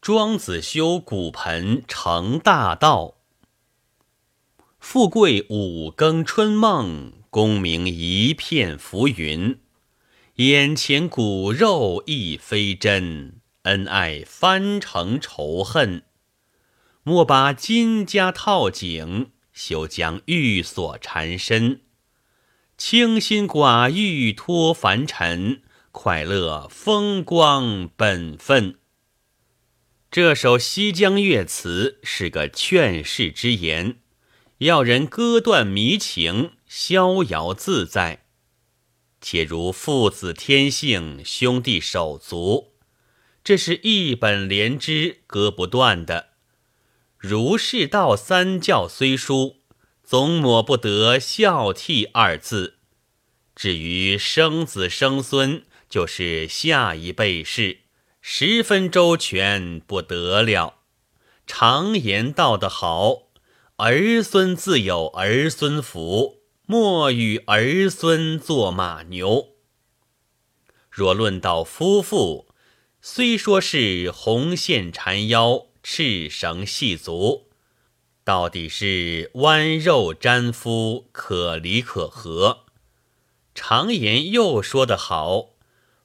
庄子修古盆成大道。富贵五更春梦，功名一片浮云。眼前骨肉亦非真，恩爱翻成仇恨。莫把金家套颈，休将玉锁缠身。清心寡欲脱凡尘，快乐风光本分。这首西江月词是个劝世之言，要人割断迷情，逍遥自在。且如父子天性，兄弟手足，这是一本连枝，割不断的。儒释道三教虽殊，总抹不得孝悌二字。至于生子生孙，就是下一辈事，十分周全，不得了。常言道得好：“儿孙自有儿孙福。”莫与儿孙做马牛。若论到夫妇，虽说是红线缠腰、赤绳系足，到底是弯肉沾肤，可离可合。常言又说得好：“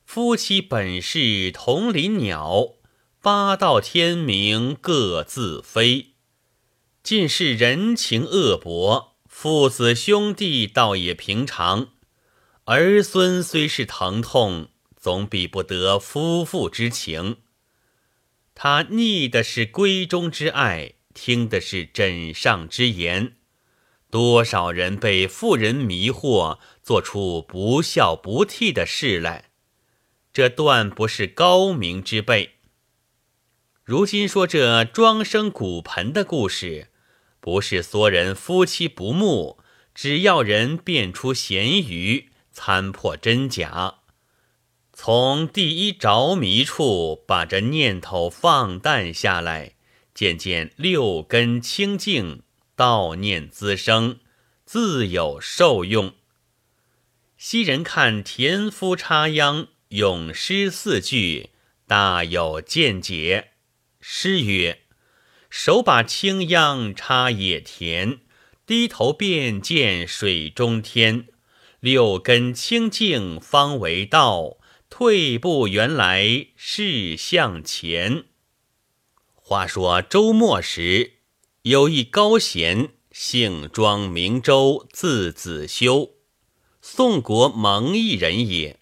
夫妻本是同林鸟，八到天明各自飞。”尽是人情恶薄。父子兄弟倒也平常，儿孙虽是疼痛，总比不得夫妇之情。他逆的是闺中之爱，听的是枕上之言。多少人被妇人迷惑，做出不孝不悌的事来，这断不是高明之辈。如今说这庄生骨盆的故事。不是说人夫妻不睦，只要人辨出咸鱼，参破真假。从第一着迷处把这念头放淡下来，渐渐六根清净，道念滋生，自有受用。昔人看田夫插秧，咏诗四句，大有见解。诗曰。手把青秧插野田，低头便见水中天。六根清净方为道，退步原来是向前。话说周末时，有一高贤，姓庄，名周，字子修，宋国蒙邑人也。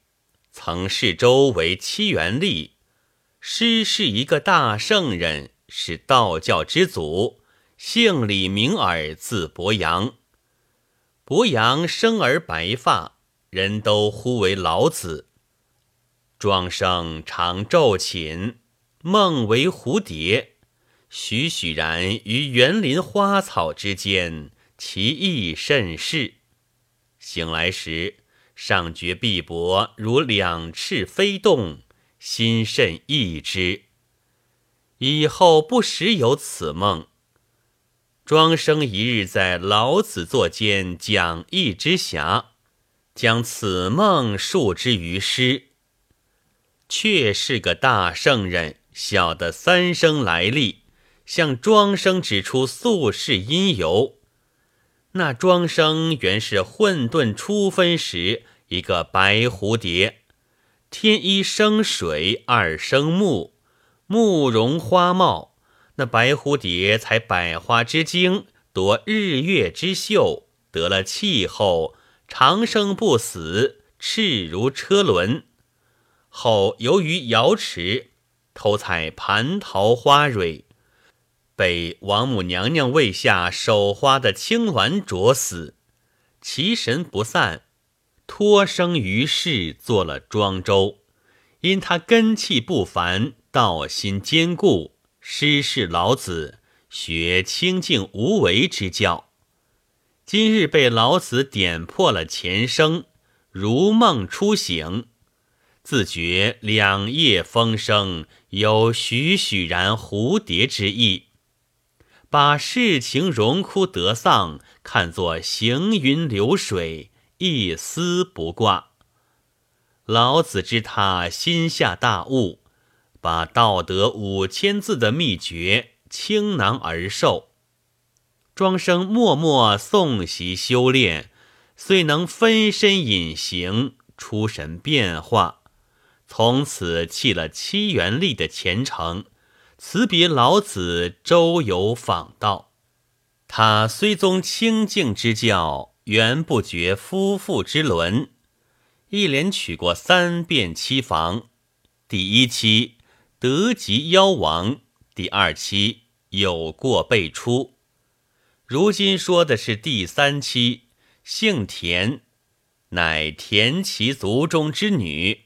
曾视周为七元吏，师是一个大圣人。是道教之祖，姓李，名耳，字伯阳。伯阳生而白发，人都呼为老子。庄生常昼寝，梦为蝴蝶，栩栩然于园林花草之间，其意甚是。醒来时，上觉碧帛如两翅飞动，心甚异之。以后不时有此梦。庄生一日在老子座间讲义之暇，将此梦述之于诗。却是个大圣人，晓得三生来历，向庄生指出宿世因由。那庄生原是混沌初分时一个白蝴蝶，天一生水，二生木。木容花茂，那白蝴蝶采百花之精，夺日月之秀，得了气候，长生不死，赤如车轮。后由于瑶池偷采蟠桃花蕊，被王母娘娘喂下手花的青丸啄死，其神不散，托生于世，做了庄周。因他根气不凡。道心坚固，师事老子，学清净无为之教。今日被老子点破了前生，如梦初醒，自觉两叶风声有栩栩然蝴蝶之意，把世情荣枯得丧看作行云流水，一丝不挂。老子知他心下大悟。把道德五千字的秘诀倾囊而授。庄生默默诵习修炼，虽能分身隐形，出神变化。从此弃了七元力的前程，辞别老子，周游访道。他虽宗清净之教，原不觉夫妇之伦，一连娶过三遍妻房。第一妻得及妖王，第二妻有过辈出。如今说的是第三妻，姓田，乃田齐族中之女。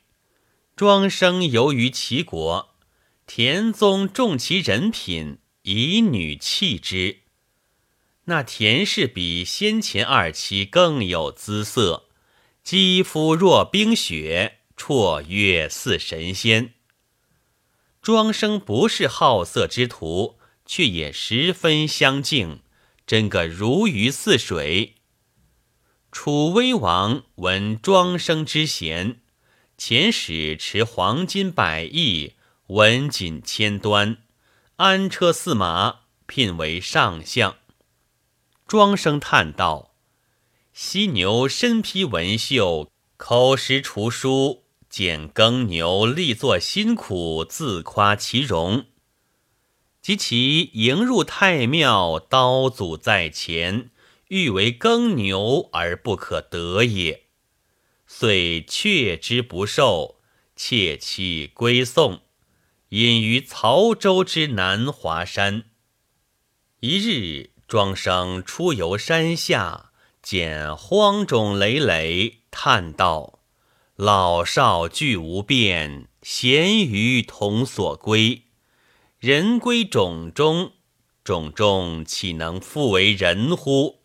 庄生游于齐国，田宗重其人品，以女弃之。那田氏比先前二妻更有姿色，肌肤若冰雪，绰约似神仙。庄生不是好色之徒，却也十分相敬，真个如鱼似水。楚威王闻庄生之贤。遣使持黄金百亿，文锦千端，安车驷马，聘为上相。庄生叹道：“犀牛身披文绣，口食厨书，见耕牛力作辛苦，自夸其容。及其迎入太庙，刀俎在前，欲为耕牛而不可得也。”遂却之不受，窃其归宋，隐于曹州之南华山。一日，庄生出游山下，见荒冢累累，叹道：“老少俱无变，咸鱼同所归。人归冢中，冢中岂能复为人乎？”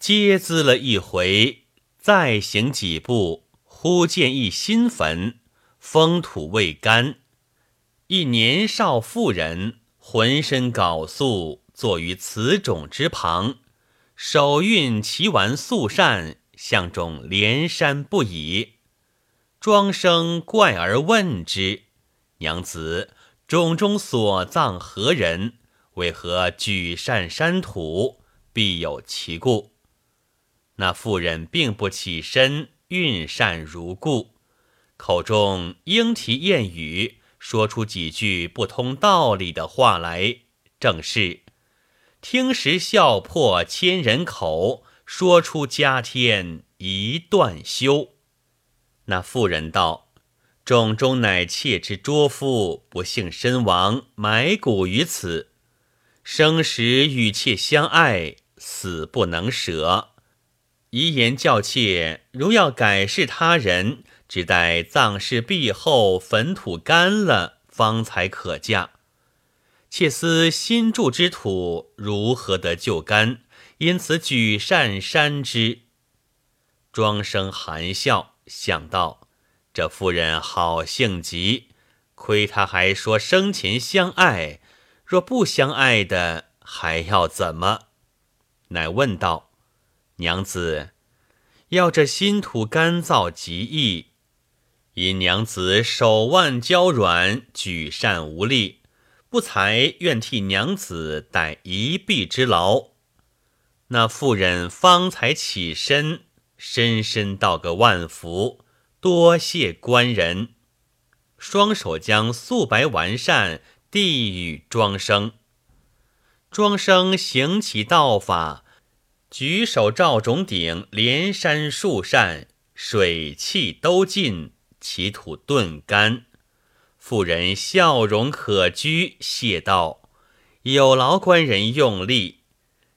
嗟咨了一回。再行几步，忽见一新坟，封土未干。一年少妇人，浑身缟素，坐于此冢之旁，手运齐完素扇，向冢连山不已。庄生怪而问之：“娘子，冢中所葬何人？为何举扇山土？必有其故。”那妇人并不起身，运扇如故，口中莺啼燕语，说出几句不通道理的话来。正是听时笑破千人口，说出家天一段休。那妇人道：“冢中乃妾之拙夫，不幸身亡，埋骨于此。生时与妾相爱，死不能舍。”遗言教妾，如要改视他人，只待葬事毕后，坟土干了，方才可嫁。妾思新筑之土如何得就干？因此举扇扇之。庄生含笑，想到这妇人好性急，亏他还说生前相爱，若不相爱的，还要怎么？乃问道。娘子，要这新土干燥极易，因娘子手腕娇软，举扇无力，不才愿替娘子代一臂之劳。那妇人方才起身，深深道个万福，多谢官人。双手将素白完善递与庄生，庄生行其道法。举手照冢顶，连山数扇，水气都尽，其土顿干。妇人笑容可掬，谢道：“有劳官人用力，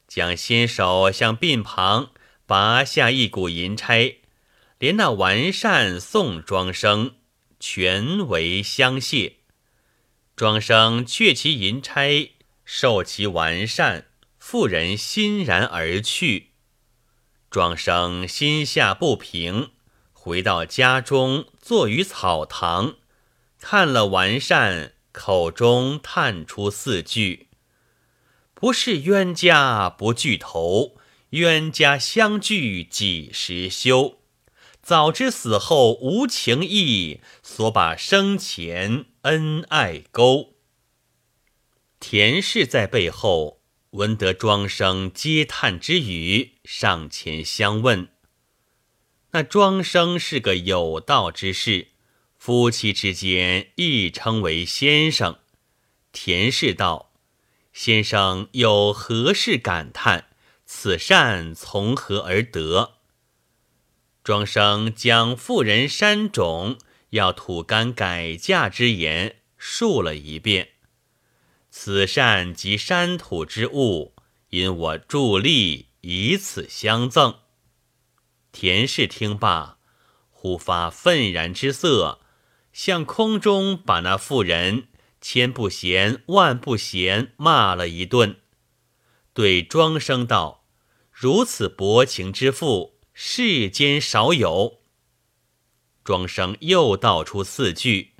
将先手向鬓旁拔下一股银钗，连那完扇送庄生，全为相谢。庄生却其银钗，受其完扇。”妇人欣然而去，庄生心下不平，回到家中，坐于草堂，看了完善，口中叹出四句：“不是冤家不聚头，冤家相聚几时休？早知死后无情义，所把生前恩爱勾。田氏在背后闻得庄生嗟叹之语，上前相问。那庄生是个有道之士，夫妻之间亦称为先生。田氏道：“先生有何事感叹？此善从何而得？”庄生将妇人山种要土干改嫁之言述了一遍。此善即山土之物，因我助力，以此相赠。田氏听罢，忽发愤然之色，向空中把那妇人千不嫌万不嫌骂了一顿，对庄生道：“如此薄情之妇，世间少有。”庄生又道出四句：“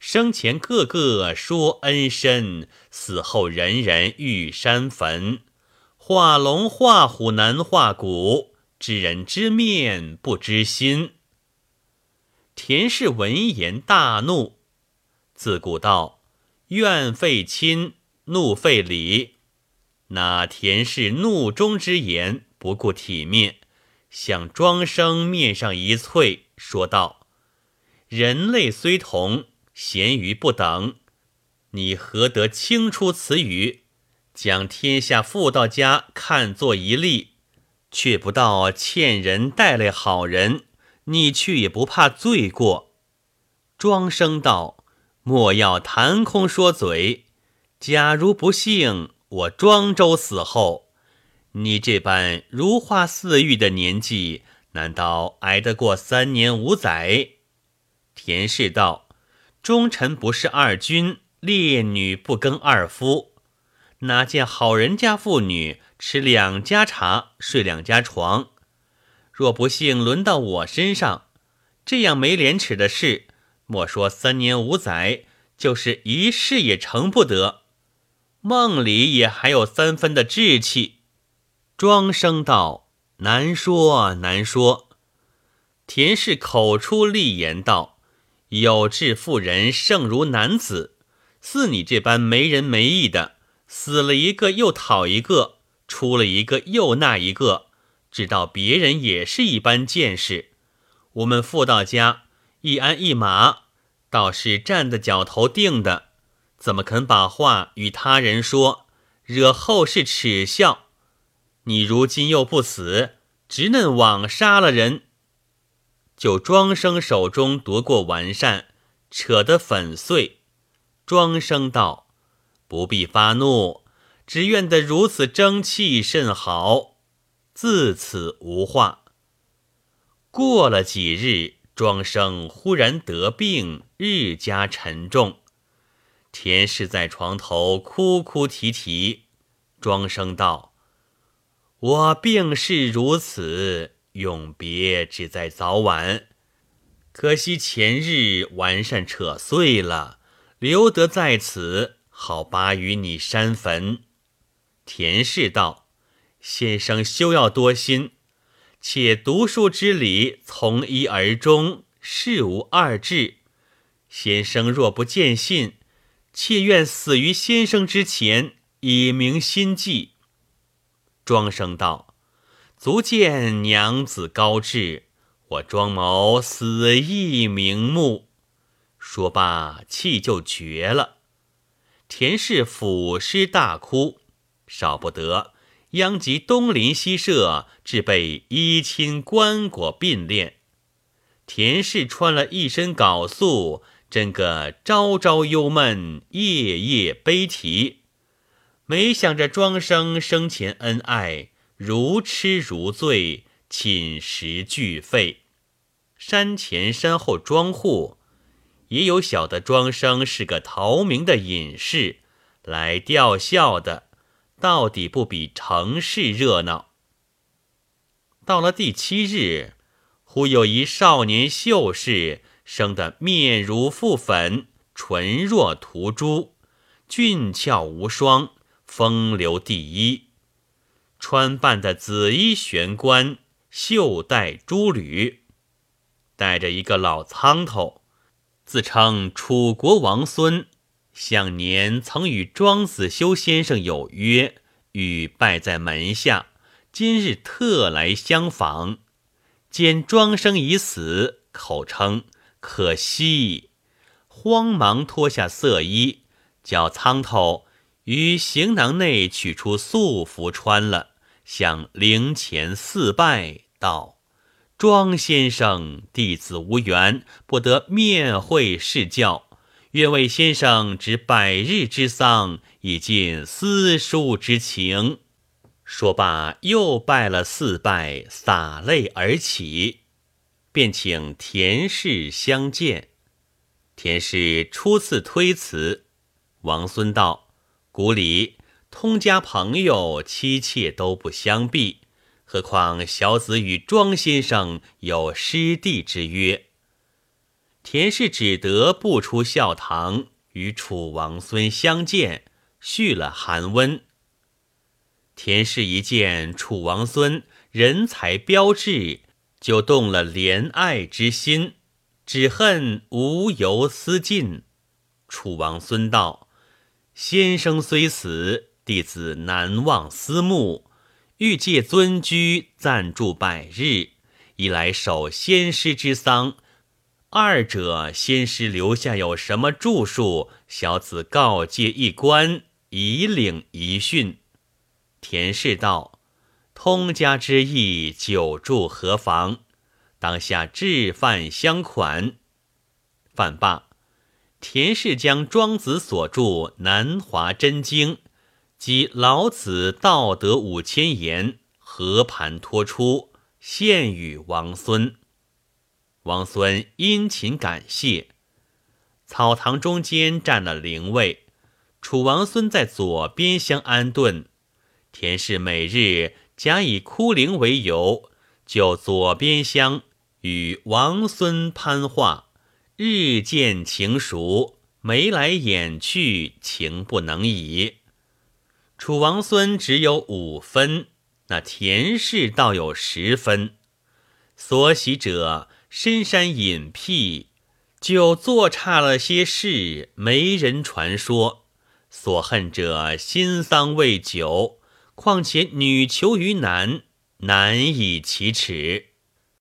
生前个个说恩深，死后人人遇山坟，画龙画虎难画骨。”知人知面不知心。田氏闻言大怒。自古道：怨废亲，怒废礼。那田氏怒中之言，不顾体面，向庄生面上一啐，说道：“人类虽同，咸鱼不等。你何得轻出此语，将天下妇道家看作一例？”却不到欠人带来好人，你去也不怕罪过。庄生道：“莫要谈空说嘴。假如不幸我庄周死后，你这般如花似玉的年纪，难道挨得过三年五载？”田氏道：“忠臣不是二君，烈女不更二夫，哪见好人家妇女？”吃两家茶，睡两家床。若不幸轮到我身上，这样没廉耻的事，莫说三年五载，就是一世也成不得。梦里也还有三分的志气。庄生道：“难说难说。”田氏口出厉言道：“有志妇人胜如男子，似你这般没人没义的，死了一个又讨一个。”出了一个又那一个，知道别人也是一般见识。我们妇道家一鞍一马，倒是站的脚头定的，怎么肯把话与他人说，惹后世耻笑？你如今又不死，直嫩枉杀了人。就庄生手中夺过完善，扯得粉碎。庄生道：“不必发怒。”只愿得如此争气甚好，自此无话。过了几日，庄生忽然得病，日加沉重。田氏在床头哭哭啼啼。庄生道：“我病势如此，永别只在早晚。可惜前日完善扯碎了，留得在此，好拔与你山坟。”田氏道：“先生休要多心，且读书之礼从一而终，事无二致。先生若不见信，妾愿死于先生之前，以明心迹。”庄生道：“足见娘子高志，我庄某死亦瞑目。”说罢，气就绝了。田氏抚尸大哭。少不得，殃及东邻西舍，置备衣亲棺椁并殓。田氏穿了一身缟素，真个朝朝忧闷，夜夜悲啼。没想着庄生生前恩爱，如痴如醉，寝食俱废。山前山后庄户，也有晓得庄生是个逃名的隐士，来吊孝的。到底不比城市热闹。到了第七日，忽有一少年秀士，生得面如覆粉，唇若涂朱，俊俏无双，风流第一。穿扮的紫衣玄关，袖带珠履，带着一个老苍头，自称楚国王孙，向年曾与庄子修先生有约，欲拜在门下。今日特来相访，见庄生已死，口称可惜，慌忙脱下色衣，叫苍头于行囊内取出素服穿了，向灵前四拜道。庄先生弟子无缘，不得面会示教。愿为先生执百日之丧，以尽私书之情。说罢，又拜了四拜，洒泪而起，便请田氏相见。田氏初次推辞，王孙道：“古里通家朋友，妻妾都不相避。”何况小子与庄先生有师弟之约，田氏只得不出校堂，与楚王孙相见，续了寒温。田氏一见楚王孙人才标致，就动了怜爱之心，只恨无由思尽。楚王孙道：“先生虽死，弟子难忘思慕。”欲借尊居暂住百日，一来守先师之丧；二者先师留下有什么著述，小子告诫一官，以领遗训。田氏道：“通家之意，久住何妨？当下置饭相款。”饭罢，田氏将庄子所著《南华真经》。及老子道德五千言和盘托出，献与王孙。王孙殷勤感谢。草堂中间站了灵位，楚王孙在左边厢安顿。田氏每日假以哭灵为由，就左边厢与王孙攀话，日渐情熟，眉来眼去，情不能已。楚王孙只有五分，那田氏倒有十分。所喜者深山隐僻，就做差了些事，没人传说；所恨者新丧未久，况且女求于男，难以启齿。